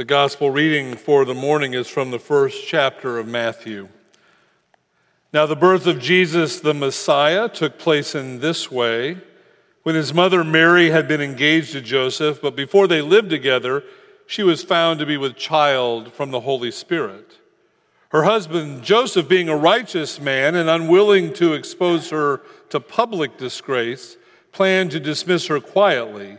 The gospel reading for the morning is from the first chapter of Matthew. Now, the birth of Jesus the Messiah took place in this way. When his mother Mary had been engaged to Joseph, but before they lived together, she was found to be with child from the Holy Spirit. Her husband Joseph, being a righteous man and unwilling to expose her to public disgrace, planned to dismiss her quietly.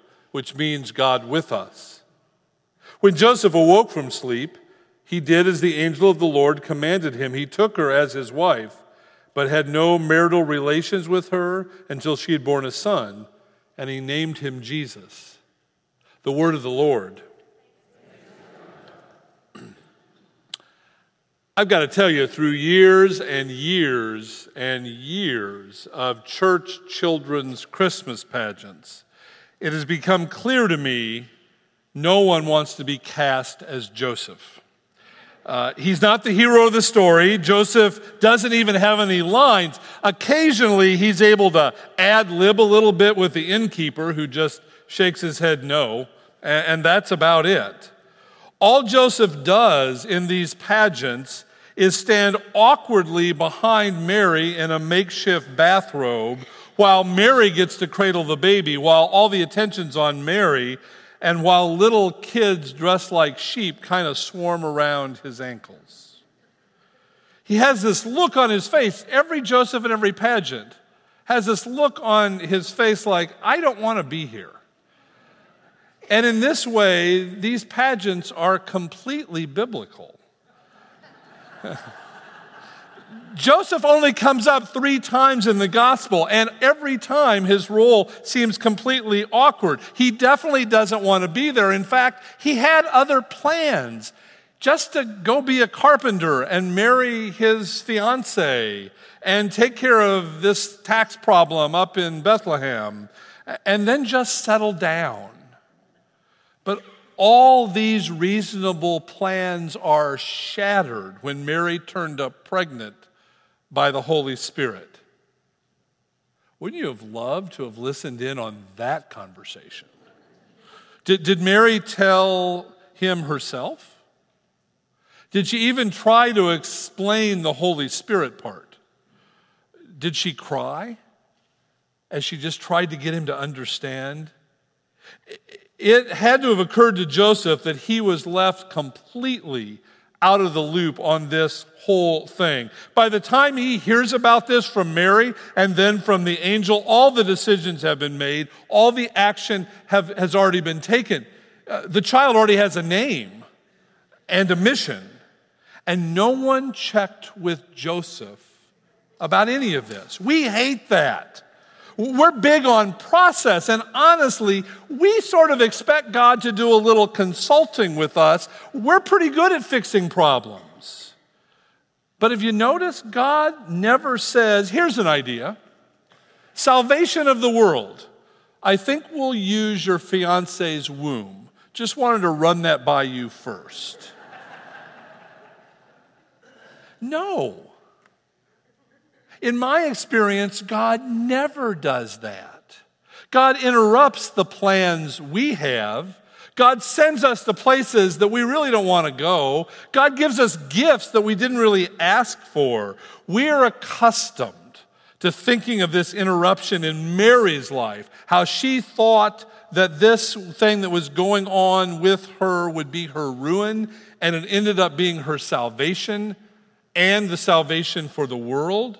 which means God with us. When Joseph awoke from sleep, he did as the angel of the Lord commanded him. He took her as his wife, but had no marital relations with her until she had borne a son, and he named him Jesus. The word of the Lord. I've got to tell you, through years and years and years of church children's Christmas pageants, it has become clear to me no one wants to be cast as Joseph. Uh, he's not the hero of the story. Joseph doesn't even have any lines. Occasionally, he's able to ad lib a little bit with the innkeeper who just shakes his head no, and, and that's about it. All Joseph does in these pageants is stand awkwardly behind Mary in a makeshift bathrobe while Mary gets to cradle the baby, while all the attention's on Mary, and while little kids dressed like sheep kind of swarm around his ankles. He has this look on his face, every Joseph in every pageant has this look on his face like, I don't want to be here. And in this way, these pageants are completely biblical. Joseph only comes up three times in the gospel, and every time his role seems completely awkward. He definitely doesn't want to be there. In fact, he had other plans just to go be a carpenter and marry his fiancee and take care of this tax problem up in Bethlehem and then just settle down. But all these reasonable plans are shattered when Mary turned up pregnant by the Holy Spirit. Wouldn't you have loved to have listened in on that conversation? Did, did Mary tell him herself? Did she even try to explain the Holy Spirit part? Did she cry as she just tried to get him to understand? It had to have occurred to Joseph that he was left completely out of the loop on this whole thing. By the time he hears about this from Mary and then from the angel, all the decisions have been made, all the action have, has already been taken. Uh, the child already has a name and a mission, and no one checked with Joseph about any of this. We hate that. We're big on process, and honestly, we sort of expect God to do a little consulting with us. We're pretty good at fixing problems. But if you notice, God never says, here's an idea salvation of the world. I think we'll use your fiance's womb. Just wanted to run that by you first. no. In my experience, God never does that. God interrupts the plans we have. God sends us to places that we really don't want to go. God gives us gifts that we didn't really ask for. We are accustomed to thinking of this interruption in Mary's life, how she thought that this thing that was going on with her would be her ruin, and it ended up being her salvation and the salvation for the world.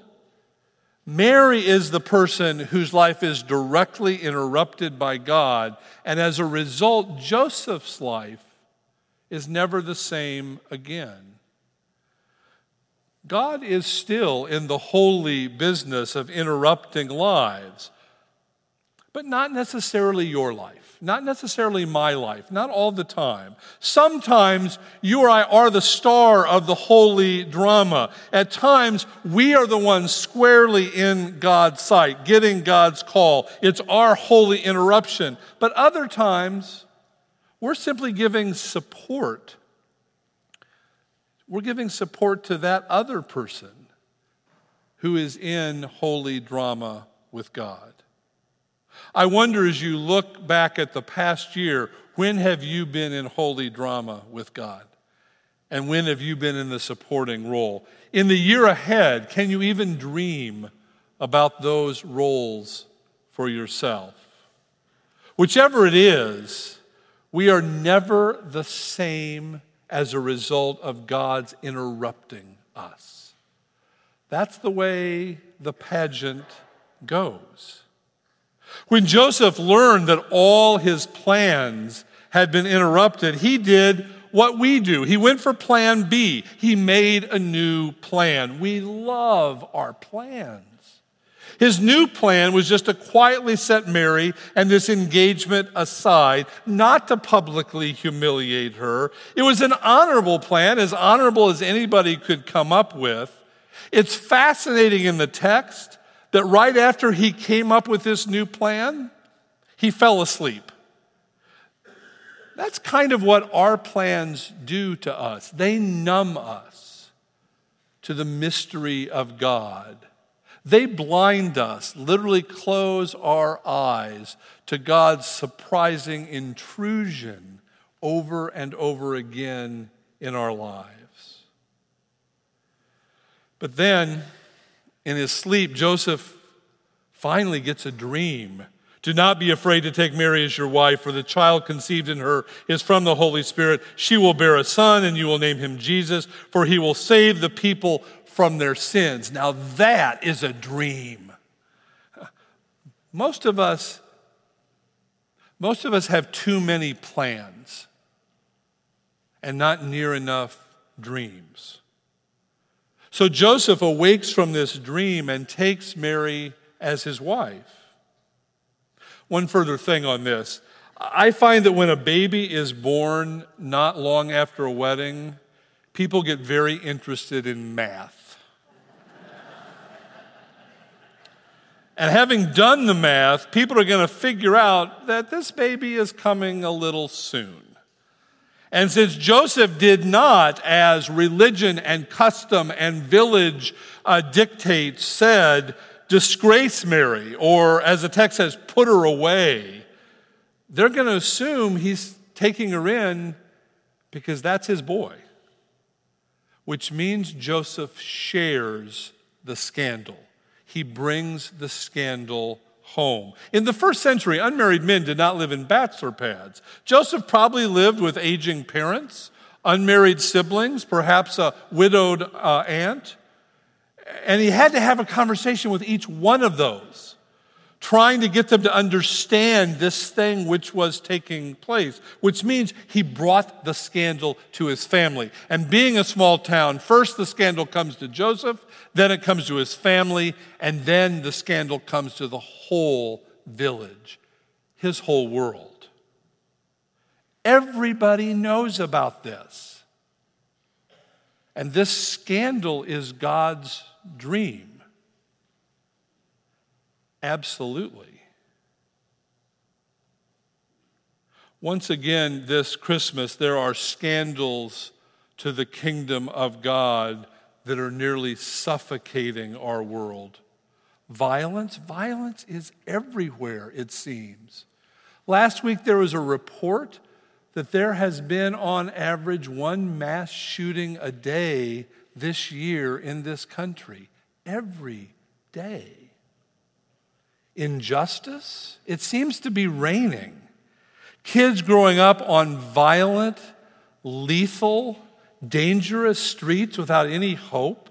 Mary is the person whose life is directly interrupted by God, and as a result, Joseph's life is never the same again. God is still in the holy business of interrupting lives, but not necessarily your life, not necessarily my life, not all the time. Sometimes you or I are the star of the holy drama. At times, we are the ones squarely in God's sight, getting God's call. It's our holy interruption. But other times, we're simply giving support. We're giving support to that other person who is in holy drama with God. I wonder as you look back at the past year, when have you been in holy drama with God? And when have you been in the supporting role? In the year ahead, can you even dream about those roles for yourself? Whichever it is, we are never the same as a result of God's interrupting us. That's the way the pageant goes. When Joseph learned that all his plans had been interrupted, he did what we do. He went for plan B. He made a new plan. We love our plans. His new plan was just to quietly set Mary and this engagement aside, not to publicly humiliate her. It was an honorable plan, as honorable as anybody could come up with. It's fascinating in the text that right after he came up with this new plan, he fell asleep. That's kind of what our plans do to us. They numb us to the mystery of God. They blind us, literally close our eyes to God's surprising intrusion over and over again in our lives. But then, in his sleep, Joseph finally gets a dream. Do not be afraid to take Mary as your wife, for the child conceived in her is from the Holy Spirit. She will bear a son, and you will name him Jesus, for he will save the people from their sins. Now, that is a dream. Most of us, most of us have too many plans and not near enough dreams. So Joseph awakes from this dream and takes Mary as his wife. One further thing on this I find that when a baby is born not long after a wedding, people get very interested in math. and having done the math, people are going to figure out that this baby is coming a little soon. And since Joseph did not, as religion and custom and village uh, dictates said, disgrace Mary, or as the text says, put her away, they're going to assume he's taking her in because that's his boy, which means Joseph shares the scandal. He brings the scandal home. In the first century, unmarried men did not live in bachelor pads. Joseph probably lived with aging parents, unmarried siblings, perhaps a widowed uh, aunt. And he had to have a conversation with each one of those, trying to get them to understand this thing which was taking place, which means he brought the scandal to his family. And being a small town, first the scandal comes to Joseph, then it comes to his family, and then the scandal comes to the whole village, his whole world. Everybody knows about this. And this scandal is God's dream. Absolutely. Once again, this Christmas, there are scandals to the kingdom of God that are nearly suffocating our world. Violence, violence is everywhere, it seems. Last week there was a report that there has been, on average, one mass shooting a day this year in this country. Every day. Injustice, it seems to be reigning. Kids growing up on violent, lethal, dangerous streets without any hope.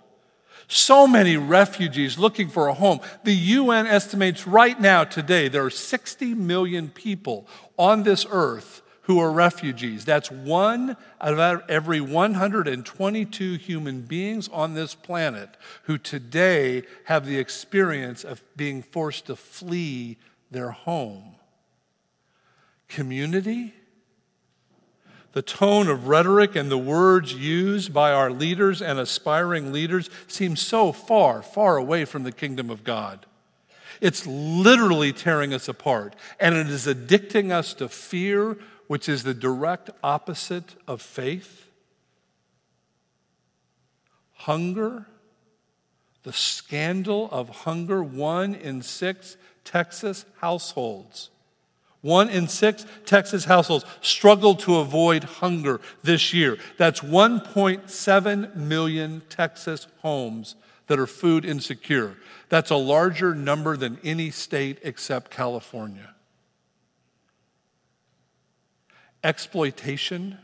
So many refugees looking for a home. The UN estimates right now, today, there are 60 million people on this earth who are refugees. That's one out of every 122 human beings on this planet who today have the experience of being forced to flee their home. Community? The tone of rhetoric and the words used by our leaders and aspiring leaders seem so far, far away from the kingdom of God. It's literally tearing us apart, and it is addicting us to fear, which is the direct opposite of faith. Hunger, the scandal of hunger, one in six Texas households one in six Texas households struggle to avoid hunger this year. That's 1.7 million Texas homes that are food insecure. That's a larger number than any state except California. Exploitation,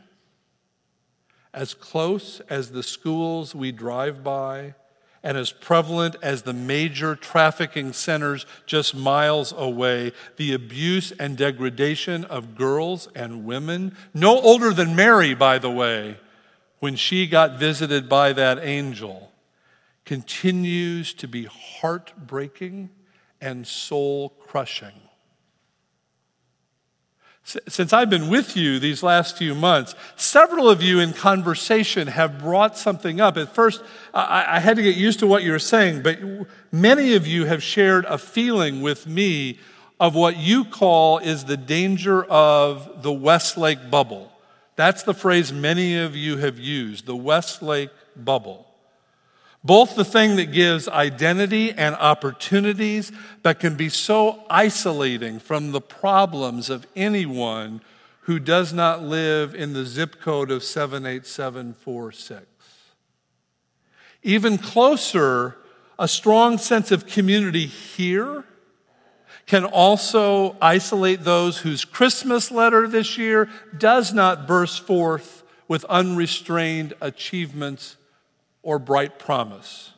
as close as the schools we drive by and as prevalent as the major trafficking centers just miles away, the abuse and degradation of girls and women, no older than Mary, by the way, when she got visited by that angel, continues to be heartbreaking and soul crushing. Since I've been with you these last few months, several of you in conversation have brought something up. At first, I, had to get used to what you were saying, but many of you have shared a feeling with me of what you call is the danger of the Westlake bubble. That's the phrase many of you have used, the Westlake bubble. Both the thing that gives identity and opportunities, that can be so isolating from the problems of anyone who does not live in the zip code of 78746. Even closer, a strong sense of community here can also isolate those whose Christmas letter this year does not burst forth with unrestrained achievements or bright promise.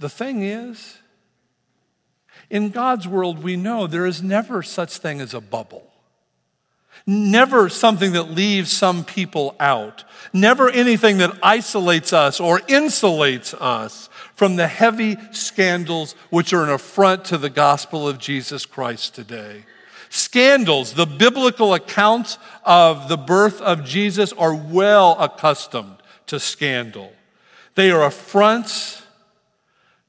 The thing is, in God's world, we know there is never such thing as a bubble. Never something that leaves some people out. Never anything that isolates us or insulates us from the heavy scandals which are an affront to the gospel of Jesus Christ today. Scandals, the biblical accounts of the birth of Jesus are well accustomed to scandal. They are affronts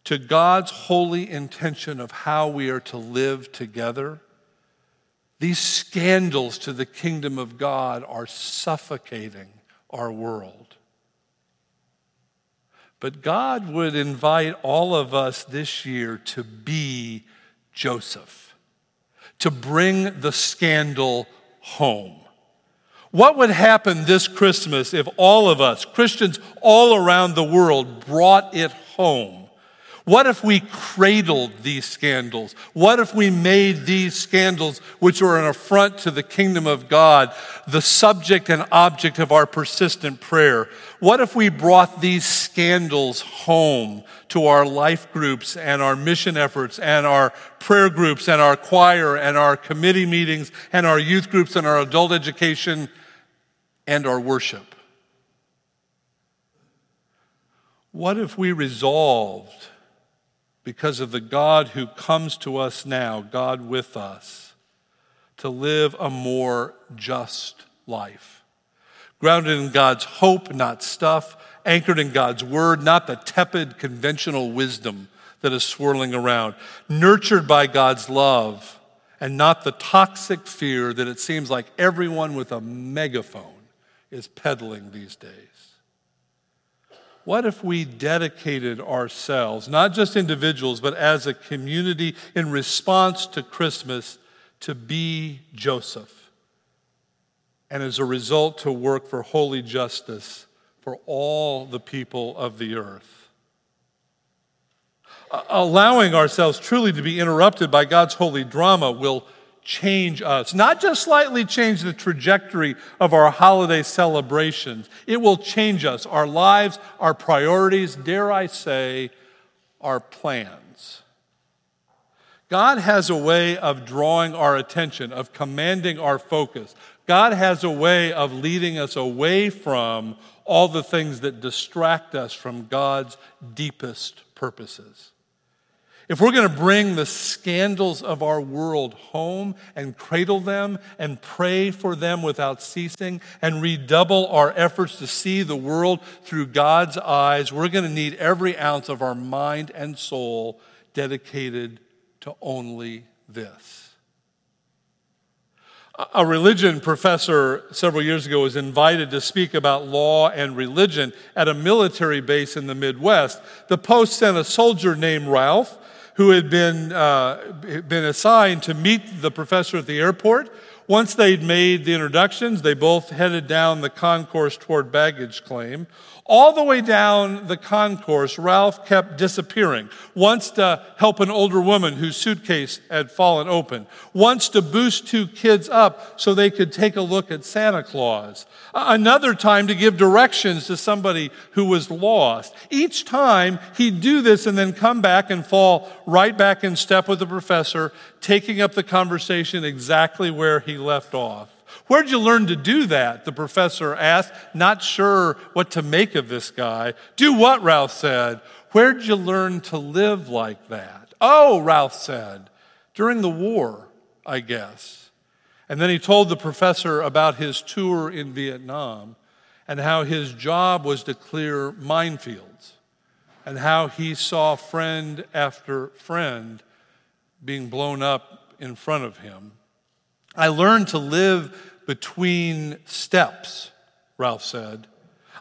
to God's holy intention of how we are to live together. These scandals to the kingdom of God are suffocating our world. But God would invite all of us this year to be Joseph, to bring the scandal home. What would happen this Christmas if all of us, Christians all around the world, brought it home? What if we cradled these scandals? What if we made these scandals, which are an affront to the kingdom of God, the subject and object of our persistent prayer? What if we brought these scandals home to our life groups and our mission efforts and our prayer groups and our choir and our committee meetings and our youth groups and our adult education and our worship? What if we resolved? Because of the God who comes to us now, God with us, to live a more just life. Grounded in God's hope, not stuff, anchored in God's word, not the tepid conventional wisdom that is swirling around, nurtured by God's love, and not the toxic fear that it seems like everyone with a megaphone is peddling these days. What if we dedicated ourselves, not just individuals, but as a community in response to Christmas, to be Joseph? And as a result, to work for holy justice for all the people of the earth. Allowing ourselves truly to be interrupted by God's holy drama will change us. Not just slightly change the trajectory of our holiday celebrations, it will change us, our lives, our priorities, dare I say, our plans. God has a way of drawing our attention, of commanding our focus. God has a way of leading us away from all the things that distract us from God's deepest purposes. If we're going to bring the scandals of our world home and cradle them and pray for them without ceasing and redouble our efforts to see the world through God's eyes, we're going to need every ounce of our mind and soul dedicated to only this. A religion professor several years ago was invited to speak about law and religion at a military base in the Midwest. The Post sent a soldier named Ralph who had been, uh, been assigned to meet the professor at the airport. Once they'd made the introductions, they both headed down the concourse toward baggage claim. All the way down the concourse, Ralph kept disappearing. Once to help an older woman whose suitcase had fallen open. Once to boost two kids up so they could take a look at Santa Claus. Another time to give directions to somebody who was lost. Each time he'd do this and then come back and fall right back in step with the professor, taking up the conversation exactly where he left off. Where'd you learn to do that? The professor asked, not sure what to make of this guy. Do what? Ralph said. Where'd you learn to live like that? Oh, Ralph said, during the war, I guess. And then he told the professor about his tour in Vietnam and how his job was to clear minefields and how he saw friend after friend being blown up in front of him. I learned to live between steps, Ralph said.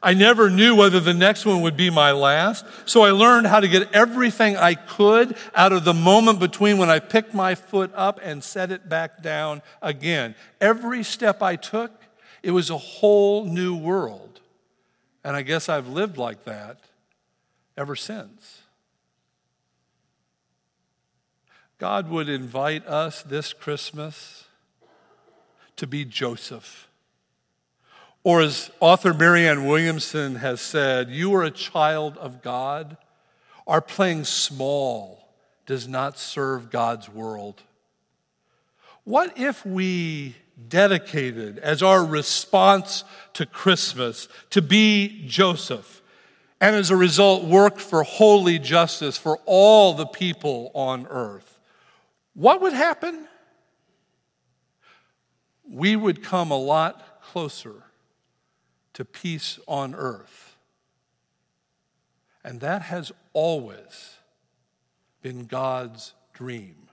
I never knew whether the next one would be my last, so I learned how to get everything I could out of the moment between when I picked my foot up and set it back down again. Every step I took, it was a whole new world. And I guess I've lived like that ever since. God would invite us this Christmas to be Joseph. Or, as author Marianne Williamson has said, you are a child of God. Our playing small does not serve God's world. What if we dedicated as our response to Christmas to be Joseph, and as a result, worked for holy justice for all the people on earth? What would happen? we would come a lot closer to peace on earth. And that has always been God's dream.